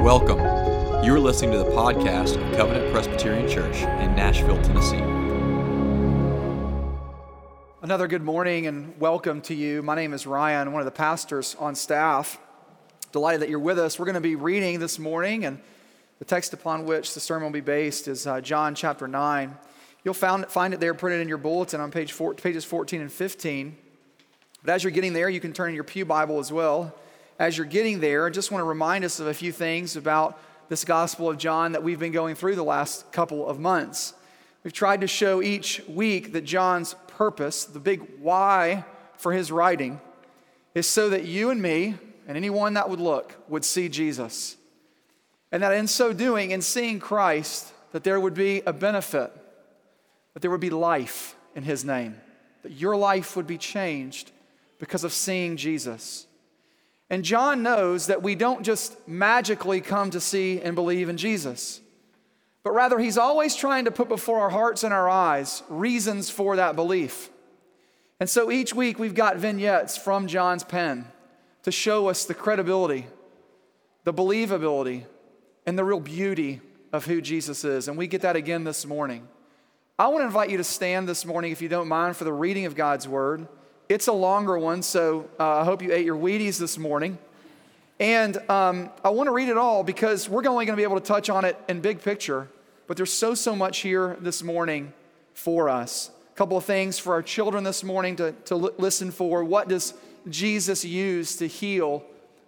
Welcome. You are listening to the podcast of Covenant Presbyterian Church in Nashville, Tennessee. Another good morning and welcome to you. My name is Ryan, one of the pastors on staff. Delighted that you're with us. We're going to be reading this morning, and the text upon which the sermon will be based is uh, John chapter 9. You'll found, find it there printed in your bulletin on page four, pages 14 and 15. But as you're getting there, you can turn in your Pew Bible as well. As you're getting there, I just want to remind us of a few things about this Gospel of John that we've been going through the last couple of months. We've tried to show each week that John's purpose, the big why for his writing, is so that you and me and anyone that would look would see Jesus. And that in so doing, in seeing Christ, that there would be a benefit, that there would be life in his name, that your life would be changed because of seeing Jesus. And John knows that we don't just magically come to see and believe in Jesus, but rather he's always trying to put before our hearts and our eyes reasons for that belief. And so each week we've got vignettes from John's pen to show us the credibility, the believability, and the real beauty of who Jesus is. And we get that again this morning. I want to invite you to stand this morning, if you don't mind, for the reading of God's word. It's a longer one, so uh, I hope you ate your Wheaties this morning. And um, I want to read it all because we're only going to be able to touch on it in big picture, but there's so, so much here this morning for us. A couple of things for our children this morning to, to l- listen for. What does Jesus use to heal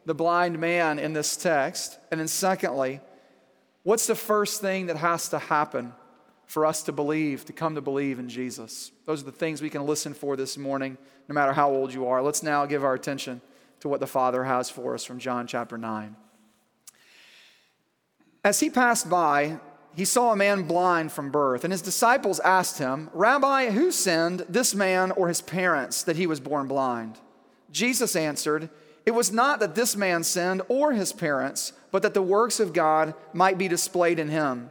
the blind man in this text? And then, secondly, what's the first thing that has to happen for us to believe, to come to believe in Jesus? Those are the things we can listen for this morning no matter how old you are. Let's now give our attention to what the Father has for us from John chapter 9. As he passed by, he saw a man blind from birth, and his disciples asked him, Rabbi, who sinned, this man or his parents, that he was born blind? Jesus answered, It was not that this man sinned or his parents, but that the works of God might be displayed in him.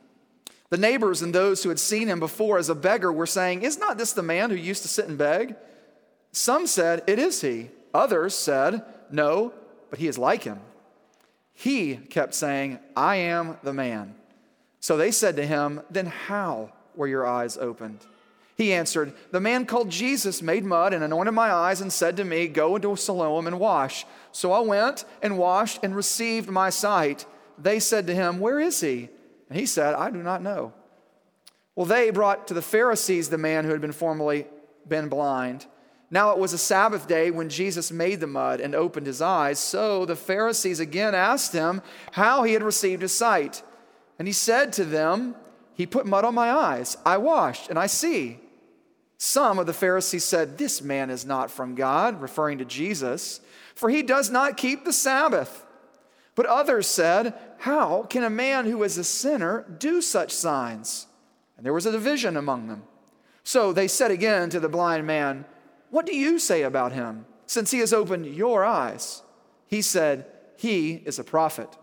The neighbors and those who had seen him before as a beggar were saying, Is not this the man who used to sit and beg? Some said, It is he. Others said, No, but he is like him. He kept saying, I am the man. So they said to him, Then how were your eyes opened? He answered, The man called Jesus made mud and anointed my eyes and said to me, Go into Siloam and wash. So I went and washed and received my sight. They said to him, Where is he? And he said, I do not know. Well, they brought to the Pharisees the man who had been formerly been blind. Now it was a Sabbath day when Jesus made the mud and opened his eyes. So the Pharisees again asked him how he had received his sight. And he said to them, He put mud on my eyes. I washed, and I see. Some of the Pharisees said, This man is not from God, referring to Jesus, for he does not keep the Sabbath. But others said, How can a man who is a sinner do such signs? And there was a division among them. So they said again to the blind man, what do you say about him, since he has opened your eyes? He said, He is a prophet.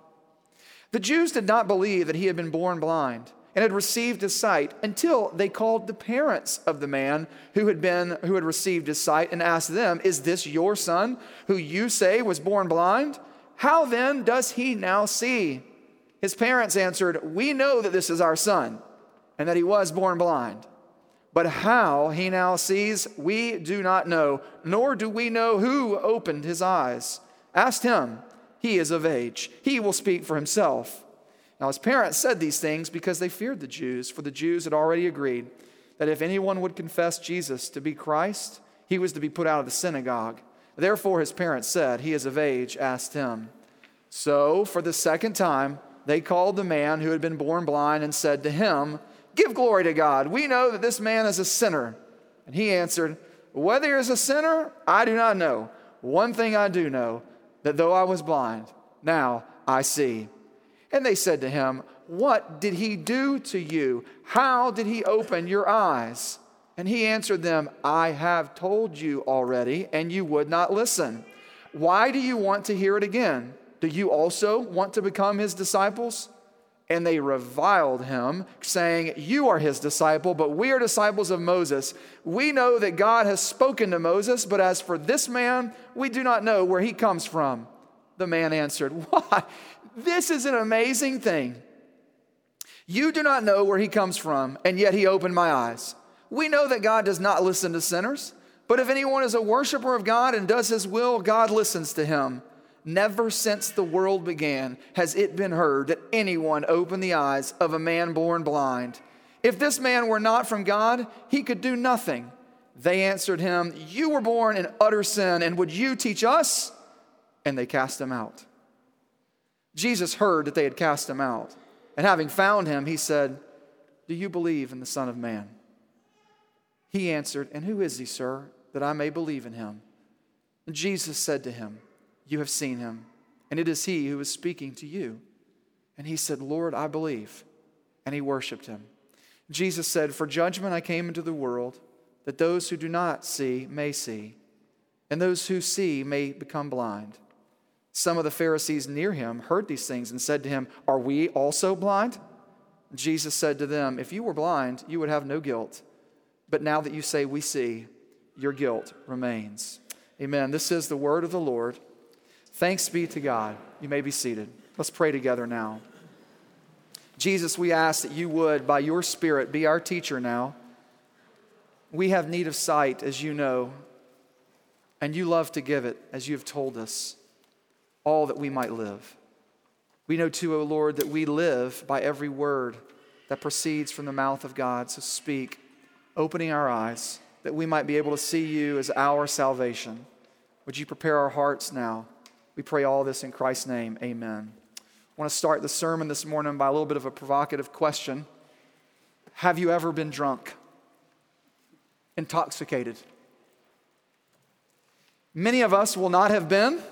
The Jews did not believe that he had been born blind and had received his sight until they called the parents of the man who had been who had received his sight and asked them, "Is this your son who you say was born blind? How then does he now see?" His parents answered, "We know that this is our son and that he was born blind." But how he now sees, we do not know, nor do we know who opened his eyes. Ask him. He is of age. He will speak for himself. Now, his parents said these things because they feared the Jews, for the Jews had already agreed that if anyone would confess Jesus to be Christ, he was to be put out of the synagogue. Therefore, his parents said, He is of age, asked him. So, for the second time, they called the man who had been born blind and said to him, Give glory to God. We know that this man is a sinner. And he answered, Whether he is a sinner, I do not know. One thing I do know, that though I was blind, now I see. And they said to him, What did he do to you? How did he open your eyes? And he answered them, I have told you already, and you would not listen. Why do you want to hear it again? Do you also want to become his disciples? And they reviled him, saying, You are his disciple, but we are disciples of Moses. We know that God has spoken to Moses, but as for this man, we do not know where he comes from. The man answered, Why? This is an amazing thing. You do not know where he comes from, and yet he opened my eyes. We know that God does not listen to sinners, but if anyone is a worshiper of God and does his will, God listens to him. Never since the world began has it been heard that anyone opened the eyes of a man born blind. If this man were not from God, he could do nothing. They answered him, You were born in utter sin, and would you teach us? And they cast him out. Jesus heard that they had cast him out. And having found him, he said, Do you believe in the Son of Man? He answered, And who is he, sir, that I may believe in him? And Jesus said to him, You have seen him, and it is he who is speaking to you. And he said, Lord, I believe. And he worshiped him. Jesus said, For judgment I came into the world, that those who do not see may see, and those who see may become blind. Some of the Pharisees near him heard these things and said to him, Are we also blind? Jesus said to them, If you were blind, you would have no guilt. But now that you say, We see, your guilt remains. Amen. This is the word of the Lord. Thanks be to God. You may be seated. Let's pray together now. Jesus, we ask that you would, by your Spirit, be our teacher now. We have need of sight, as you know, and you love to give it, as you have told us, all that we might live. We know too, O Lord, that we live by every word that proceeds from the mouth of God. So speak opening our eyes that we might be able to see you as our salvation. Would you prepare our hearts now? We pray all this in Christ's name. Amen. I want to start the sermon this morning by a little bit of a provocative question Have you ever been drunk? Intoxicated? Many of us will not have been,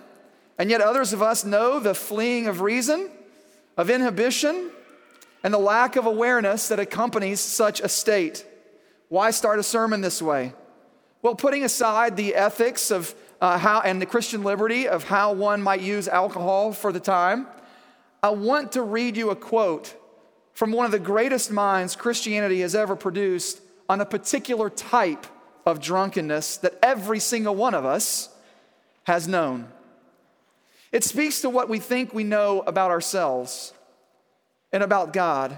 and yet others of us know the fleeing of reason, of inhibition, and the lack of awareness that accompanies such a state. Why start a sermon this way? Well, putting aside the ethics of uh, how and the Christian liberty of how one might use alcohol for the time, I want to read you a quote from one of the greatest minds Christianity has ever produced on a particular type of drunkenness that every single one of us has known. It speaks to what we think we know about ourselves and about God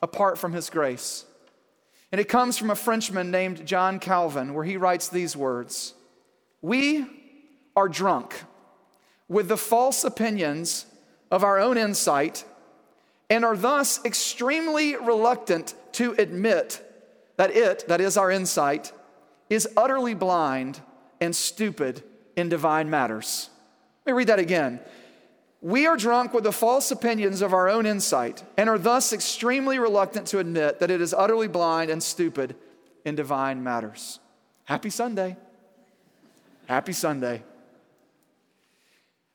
apart from His grace. And it comes from a Frenchman named John Calvin, where he writes these words We are drunk with the false opinions of our own insight and are thus extremely reluctant to admit that it, that is our insight, is utterly blind and stupid in divine matters. Let me read that again. We are drunk with the false opinions of our own insight and are thus extremely reluctant to admit that it is utterly blind and stupid in divine matters. Happy Sunday. Happy Sunday.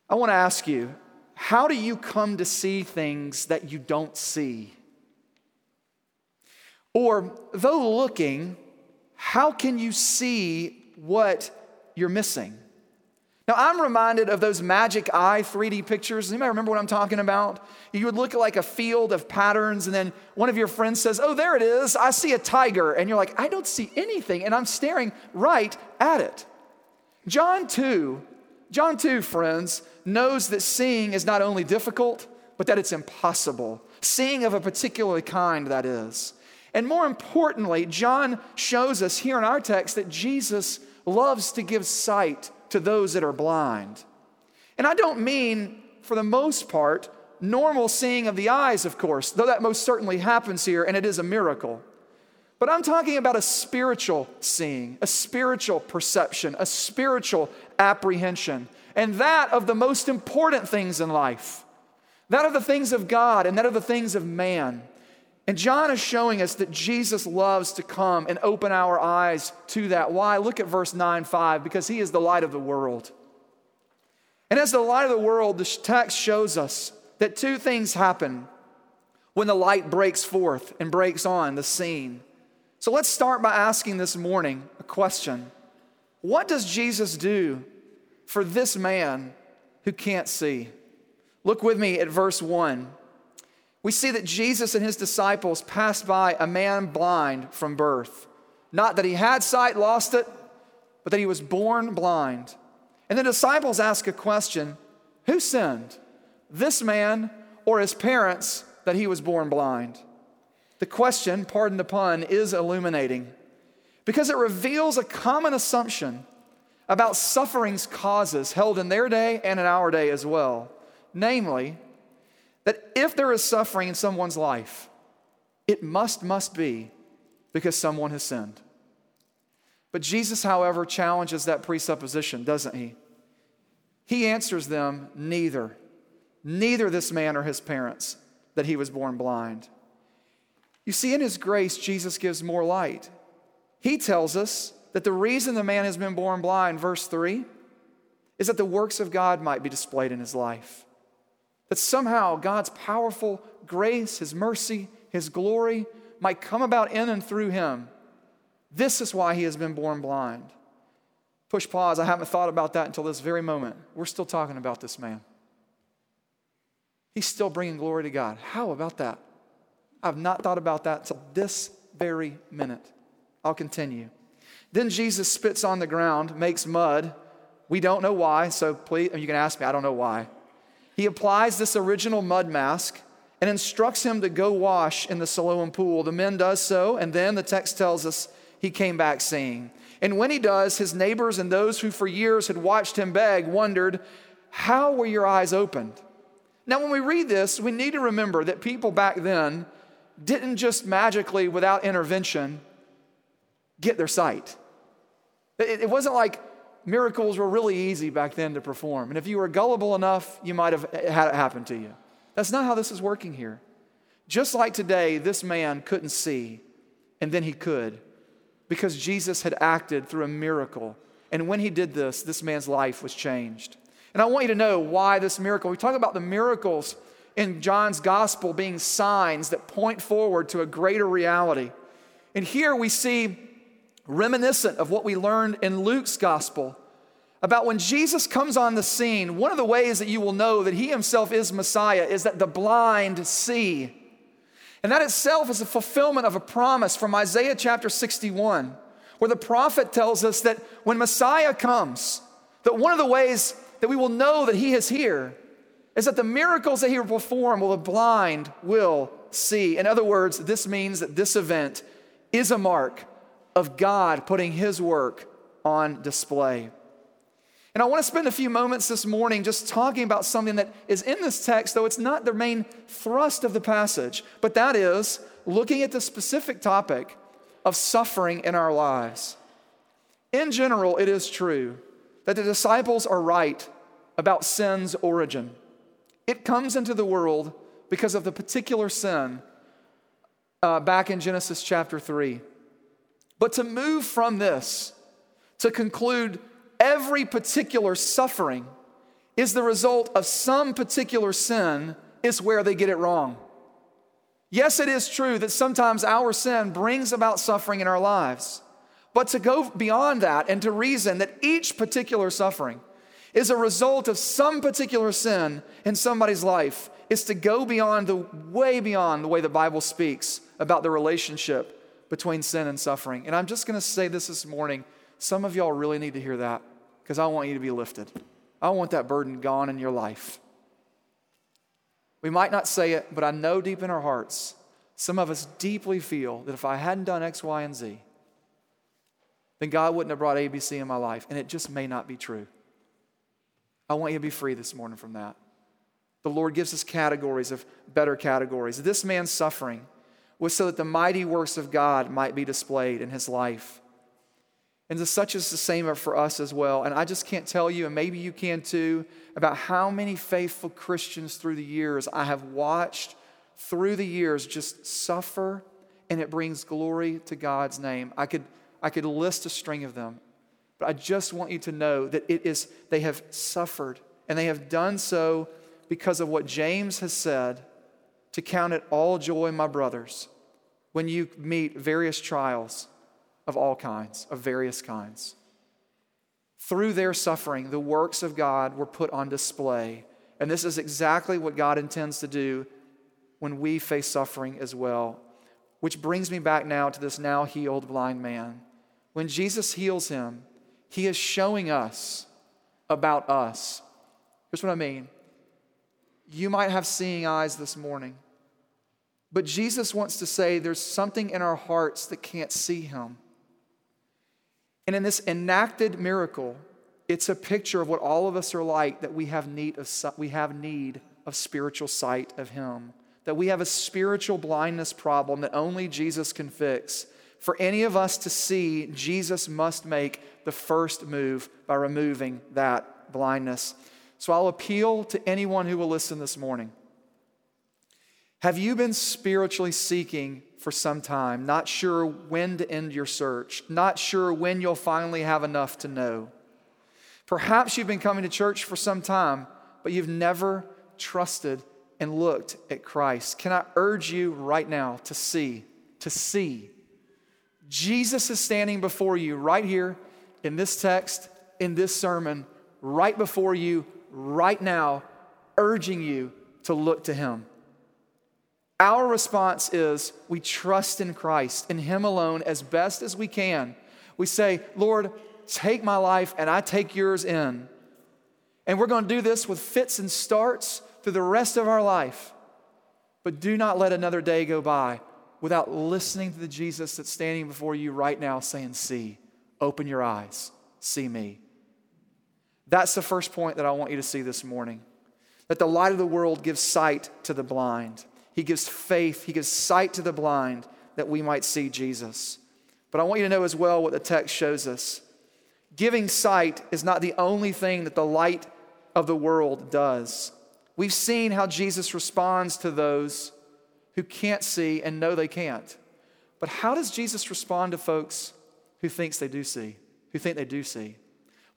I want to ask you how do you come to see things that you don't see? Or, though looking, how can you see what you're missing? Now, I'm reminded of those magic eye 3D pictures. Anybody remember what I'm talking about? You would look at like a field of patterns, and then one of your friends says, Oh, there it is. I see a tiger. And you're like, I don't see anything. And I'm staring right at it. John 2, John 2, friends, knows that seeing is not only difficult, but that it's impossible. Seeing of a particular kind, that is. And more importantly, John shows us here in our text that Jesus loves to give sight to those that are blind. And I don't mean, for the most part, normal seeing of the eyes, of course, though that most certainly happens here and it is a miracle. But I'm talking about a spiritual seeing, a spiritual perception, a spiritual apprehension, and that of the most important things in life. That of the things of God and that of the things of man. And John is showing us that Jesus loves to come and open our eyes to that. Why? Look at verse 9 5, because he is the light of the world. And as the light of the world, the text shows us that two things happen when the light breaks forth and breaks on the scene. So let's start by asking this morning a question What does Jesus do for this man who can't see? Look with me at verse 1. We see that Jesus and his disciples passed by a man blind from birth. Not that he had sight, lost it, but that he was born blind. And the disciples ask a question Who sinned, this man or his parents, that he was born blind? The question, pardon the pun, is illuminating because it reveals a common assumption about suffering's causes held in their day and in our day as well. Namely, that if there is suffering in someone's life, it must, must be because someone has sinned. But Jesus, however, challenges that presupposition, doesn't he? He answers them neither. Neither this man or his parents that he was born blind. You see, in his grace, Jesus gives more light. He tells us that the reason the man has been born blind, verse 3, is that the works of God might be displayed in his life. That somehow God's powerful grace, his mercy, his glory might come about in and through him. This is why he has been born blind. Push pause. I haven't thought about that until this very moment. We're still talking about this man. He's still bringing glory to God. How about that? I've not thought about that till this very minute. I'll continue. Then Jesus spits on the ground, makes mud. We don't know why, so please, you can ask me, I don't know why. He applies this original mud mask and instructs him to go wash in the Siloam pool. The men does so, and then the text tells us he came back seeing. And when he does, his neighbors and those who for years had watched him beg wondered, How were your eyes opened? Now, when we read this, we need to remember that people back then didn't just magically, without intervention, get their sight. It, wasn't like miracles were really easy back then to perform. And if you were gullible enough, you might have had it happen to you. That's not how this is working here. Just like today, this man couldn't see, and then he could because Jesus had acted through a miracle. And when he did this, this man's life was changed. And I want you to know why this miracle. We talk about the miracles in John's gospel being signs that point forward to a greater reality. And here we see reminiscent of what we learned in Luke's gospel about when Jesus comes on the scene. One of the ways that you will know that he himself is Messiah is that the blind see. And that itself is a fulfillment of a promise from Isaiah chapter 61, where the prophet tells us that when Messiah comes, that one of the ways that we will know that he is here is that the miracles that he will perform will the blind will see. In other words, this means that this event is a mark of God putting his work on display. And I want to spend a few moments this morning just talking about something that is in this text, though it's not the main thrust of the passage, but that is looking at the specific topic of suffering in our lives. In general, it is true that the disciples are right about sin's origin. It comes into the world because of the particular sin uh, back in Genesis chapter 3. But to move from this, to conclude every particular suffering is the result of some particular sin, is where they get it wrong. Yes, it is true that sometimes our sin brings about suffering in our lives. But to go beyond that and to reason that each particular suffering is a result of some particular sin in somebody's life is to go beyond the way beyond the way the Bible speaks about the relationship between sin and suffering. And I'm just going to say this this morning. Some of y'all really need to hear that because I want you to be lifted. I want that burden gone in your life. We might not say it, but I know deep in our hearts, some of us deeply feel that if I hadn't done X, Y, and Z, then God wouldn't have brought ABC in my life. And it just may not be true. I want you to be free this morning from that. The Lord gives us categories of better categories. This man's suffering was so that the mighty works of God might be displayed in his life. And such is the same for us as well. And I just can't tell you, and maybe you can too, about how many faithful Christians through the years I have watched through the years just suffer, and it brings glory to God's name. I could, I could list a string of them. But I just want you to know that it is, they have suffered and they have done so because of what James has said to count it all joy, my brothers, when you meet various trials of all kinds, of various kinds. Through their suffering, the works of God were put on display. And this is exactly what God intends to do when we face suffering as well. Which brings me back now to this now healed blind man. When Jesus heals him, he is showing us about us. Here's what I mean you might have seeing eyes this morning, but Jesus wants to say there's something in our hearts that can't see him. And in this enacted miracle, it's a picture of what all of us are like that we have need of, we have need of spiritual sight of him that we have a spiritual blindness problem that only Jesus can fix. For any of us to see, Jesus must make the first move by removing that blindness. So I'll appeal to anyone who will listen this morning. Have you been spiritually seeking for some time, not sure when to end your search, not sure when you'll finally have enough to know? Perhaps you've been coming to church for some time, but you've never trusted and looked at Christ. Can I urge you right now to see, to see? Jesus is standing before you right here in this text, in this sermon, right before you, right now, urging you to look to Him. Our response is we trust in Christ, in Him alone, as best as we can. We say, Lord, take my life and I take yours in. And we're going to do this with fits and starts through the rest of our life. But do not let another day go by without listening to the Jesus that's standing before you right now saying, See, open your eyes, see me. That's the first point that I want you to see this morning. That the light of the world gives sight to the blind. He gives faith, He gives sight to the blind that we might see Jesus. But I want you to know as well what the text shows us. Giving sight is not the only thing that the light of the world does. We've seen how Jesus responds to those who can't see and know they can't. But how does Jesus respond to folks who thinks they do see, who think they do see?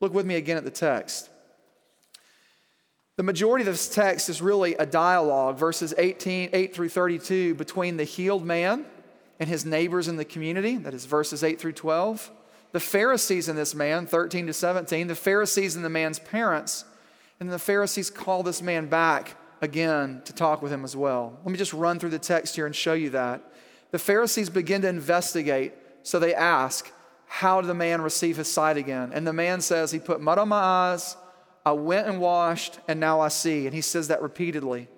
Look with me again at the text. The majority of this text is really a dialogue, verses 18, 8 through 32, between the healed man and his neighbors in the community. That is verses 8 through 12. The Pharisees and this man, 13 to 17. The Pharisees and the man's parents and the Pharisees call this man back again to talk with him as well. Let me just run through the text here and show you that. The Pharisees begin to investigate, so they ask, How did the man receive his sight again? And the man says, He put mud on my eyes, I went and washed, and now I see. And he says that repeatedly.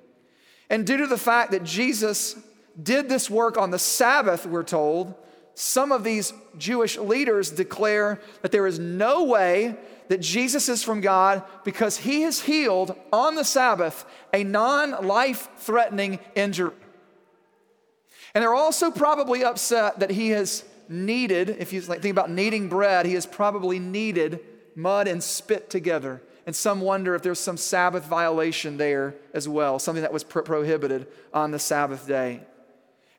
And due to the fact that Jesus did this work on the Sabbath, we're told, some of these Jewish leaders declare that there is no way that Jesus is from God because he has healed on the Sabbath a non life threatening injury. And they're also probably upset that he has kneaded, if you think about kneading bread, he has probably kneaded mud and spit together. And some wonder if there's some Sabbath violation there as well, something that was pro- prohibited on the Sabbath day.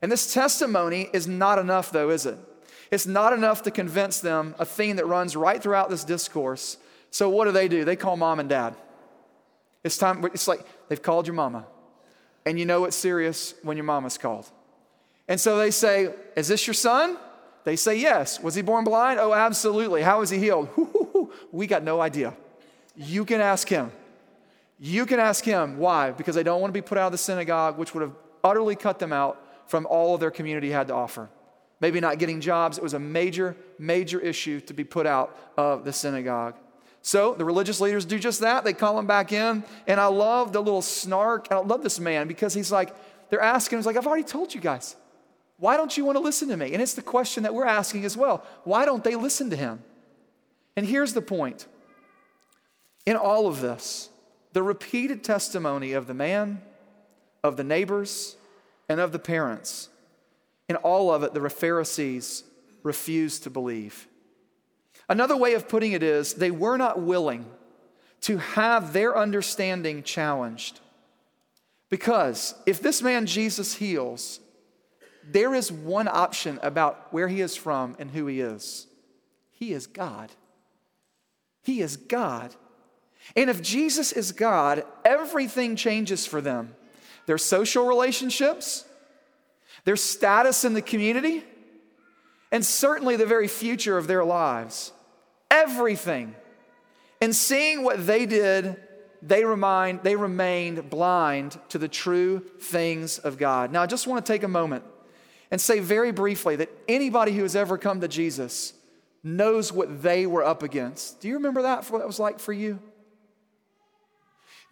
And this testimony is not enough, though, is it? It's not enough to convince them, a theme that runs right throughout this discourse. So, what do they do? They call mom and dad. It's time, it's like they've called your mama. And you know it's serious when your mama's called. And so they say, Is this your son? They say, Yes. Was he born blind? Oh, absolutely. How was he healed? We got no idea. You can ask him. You can ask him. Why? Because they don't want to be put out of the synagogue, which would have utterly cut them out from all of their community had to offer. Maybe not getting jobs. It was a major, major issue to be put out of the synagogue. So the religious leaders do just that. They call him back in. And I love the little snark. I love this man because he's like, they're asking, he's like, I've already told you guys. Why don't you want to listen to me? And it's the question that we're asking as well. Why don't they listen to him? And here's the point in all of this, the repeated testimony of the man, of the neighbors, and of the parents. In all of it, the Pharisees refused to believe. Another way of putting it is they were not willing to have their understanding challenged. Because if this man Jesus heals, there is one option about where he is from and who he is. He is God. He is God. And if Jesus is God, everything changes for them their social relationships, their status in the community, and certainly the very future of their lives. Everything. And seeing what they did, they, remind, they remained blind to the true things of God. Now, I just want to take a moment and say very briefly that anybody who has ever come to Jesus knows what they were up against. Do you remember that, what it was like for you?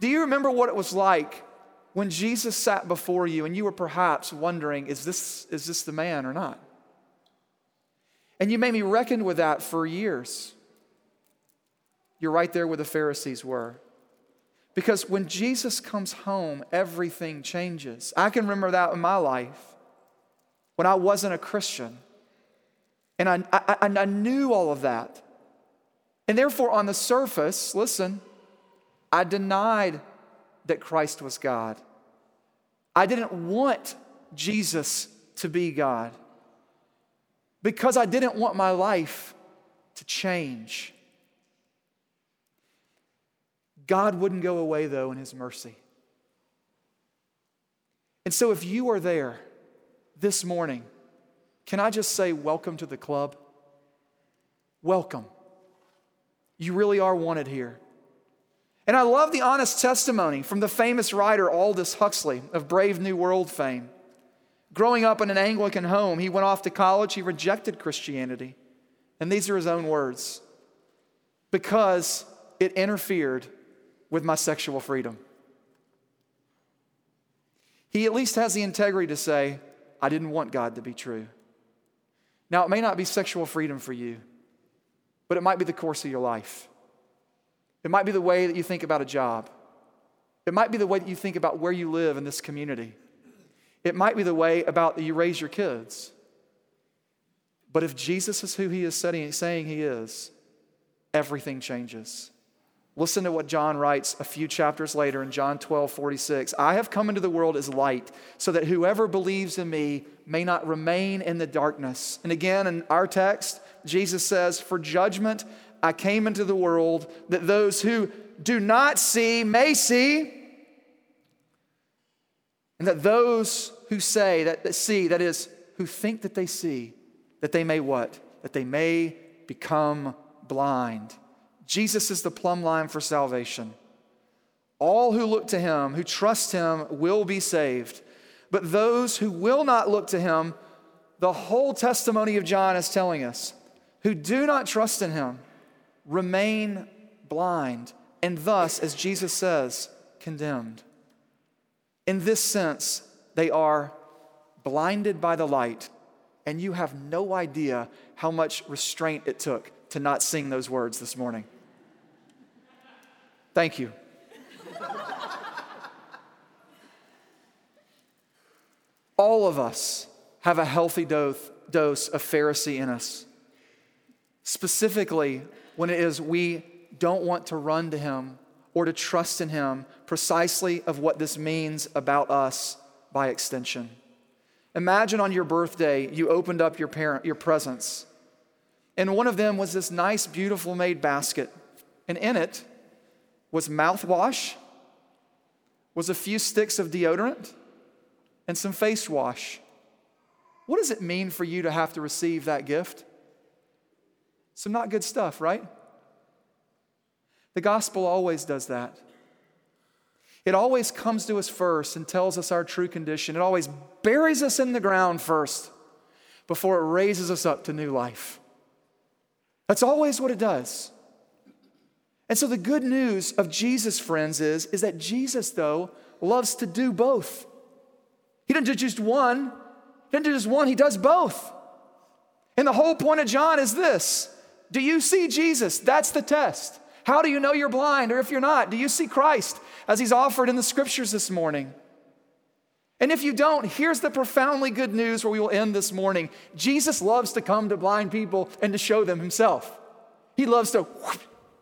Do you remember what it was like when Jesus sat before you and you were perhaps wondering, is this, is this the man or not? And you made me reckon with that for years. You're right there where the Pharisees were. Because when Jesus comes home, everything changes. I can remember that in my life when I wasn't a Christian. And I, I, I knew all of that. And therefore, on the surface, listen, I denied that Christ was God. I didn't want Jesus to be God because I didn't want my life to change. God wouldn't go away, though, in His mercy. And so, if you are there this morning, can I just say, welcome to the club? Welcome. You really are wanted here. And I love the honest testimony from the famous writer Aldous Huxley of Brave New World fame. Growing up in an Anglican home, he went off to college, he rejected Christianity. And these are his own words because it interfered with my sexual freedom. He at least has the integrity to say, I didn't want God to be true. Now, it may not be sexual freedom for you, but it might be the course of your life. It might be the way that you think about a job. It might be the way that you think about where you live in this community. It might be the way about that you raise your kids. But if Jesus is who he is saying he is, everything changes. Listen to what John writes a few chapters later in John 12, 46. I have come into the world as light, so that whoever believes in me may not remain in the darkness. And again, in our text, Jesus says, For judgment I came into the world, that those who do not see may see, and that those who say, that, that see, that is, who think that they see, that they may what? That they may become blind. Jesus is the plumb line for salvation. All who look to him, who trust him, will be saved. But those who will not look to him, the whole testimony of John is telling us, who do not trust in him, remain blind, and thus, as Jesus says, condemned. In this sense, they are blinded by the light, and you have no idea how much restraint it took to not sing those words this morning. Thank you. All of us have a healthy dose, dose of Pharisee in us. Specifically, when it is we don't want to run to Him or to trust in Him, precisely of what this means about us by extension. Imagine on your birthday, you opened up your, parent, your presents, and one of them was this nice, beautiful made basket, and in it was mouthwash, was a few sticks of deodorant, and some face wash. What does it mean for you to have to receive that gift? Some not good stuff, right? The gospel always does that. It always comes to us first and tells us our true condition. It always buries us in the ground first before it raises us up to new life. That's always what it does. And so the good news of Jesus, friends, is, is that Jesus, though, loves to do both. He doesn't do just one, he doesn't do just one, he does both. And the whole point of John is this Do you see Jesus? That's the test. How do you know you're blind, or if you're not, do you see Christ as he's offered in the scriptures this morning? And if you don't, here's the profoundly good news where we will end this morning. Jesus loves to come to blind people and to show them himself. He loves to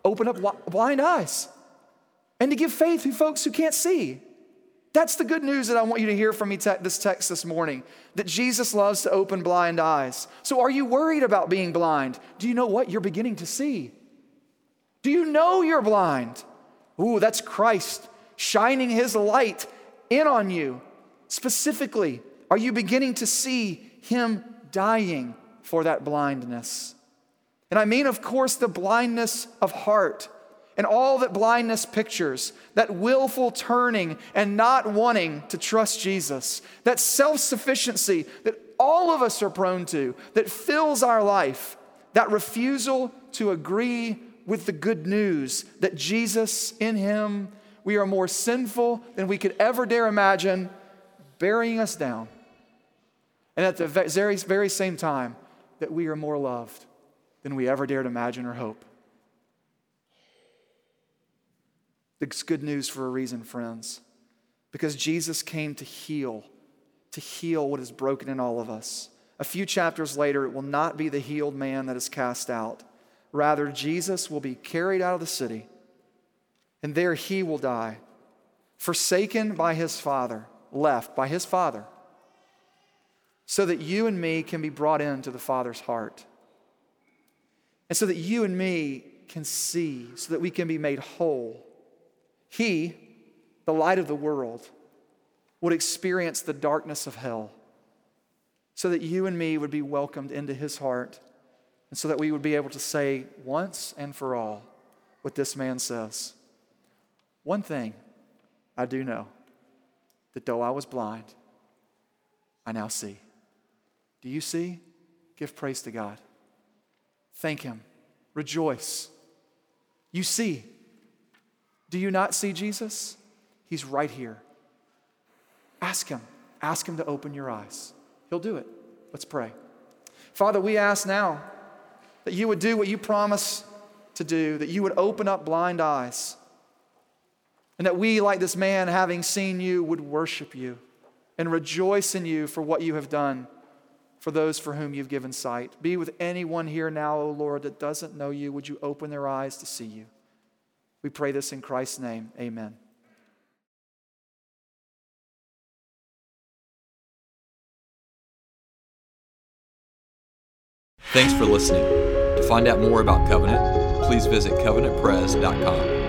open up blind eyes and to give faith to folks who can't see. That's the good news that I want you to hear from me te- this text this morning that Jesus loves to open blind eyes. So, are you worried about being blind? Do you know what? You're beginning to see. Do you know you're blind? Ooh, that's Christ shining his light in on you. Specifically, are you beginning to see him dying for that blindness? And I mean, of course, the blindness of heart and all that blindness pictures that willful turning and not wanting to trust Jesus, that self sufficiency that all of us are prone to, that fills our life, that refusal to agree with the good news that Jesus, in Him, we are more sinful than we could ever dare imagine, burying us down. And at the very, very same time, that we are more loved than we ever dared imagine or hope. It's good news for a reason, friends, because Jesus came to heal, to heal what is broken in all of us. A few chapters later, it will not be the healed man that is cast out. Rather, Jesus will be carried out of the city, and there he will die, forsaken by his Father, left by his Father, so that you and me can be brought into the Father's heart. And so that you and me can see, so that we can be made whole he, the light of the world, would experience the darkness of hell so that you and me would be welcomed into his heart and so that we would be able to say once and for all what this man says. One thing I do know that though I was blind, I now see. Do you see? Give praise to God. Thank Him. Rejoice. You see. Do you not see Jesus? He's right here. Ask Him. Ask Him to open your eyes. He'll do it. Let's pray. Father, we ask now that you would do what you promise to do, that you would open up blind eyes, and that we, like this man, having seen you, would worship you and rejoice in you for what you have done for those for whom you've given sight. Be with anyone here now, O Lord, that doesn't know you. Would you open their eyes to see you? We pray this in Christ's name. Amen. Thanks for listening. To find out more about Covenant, please visit covenantpres.com.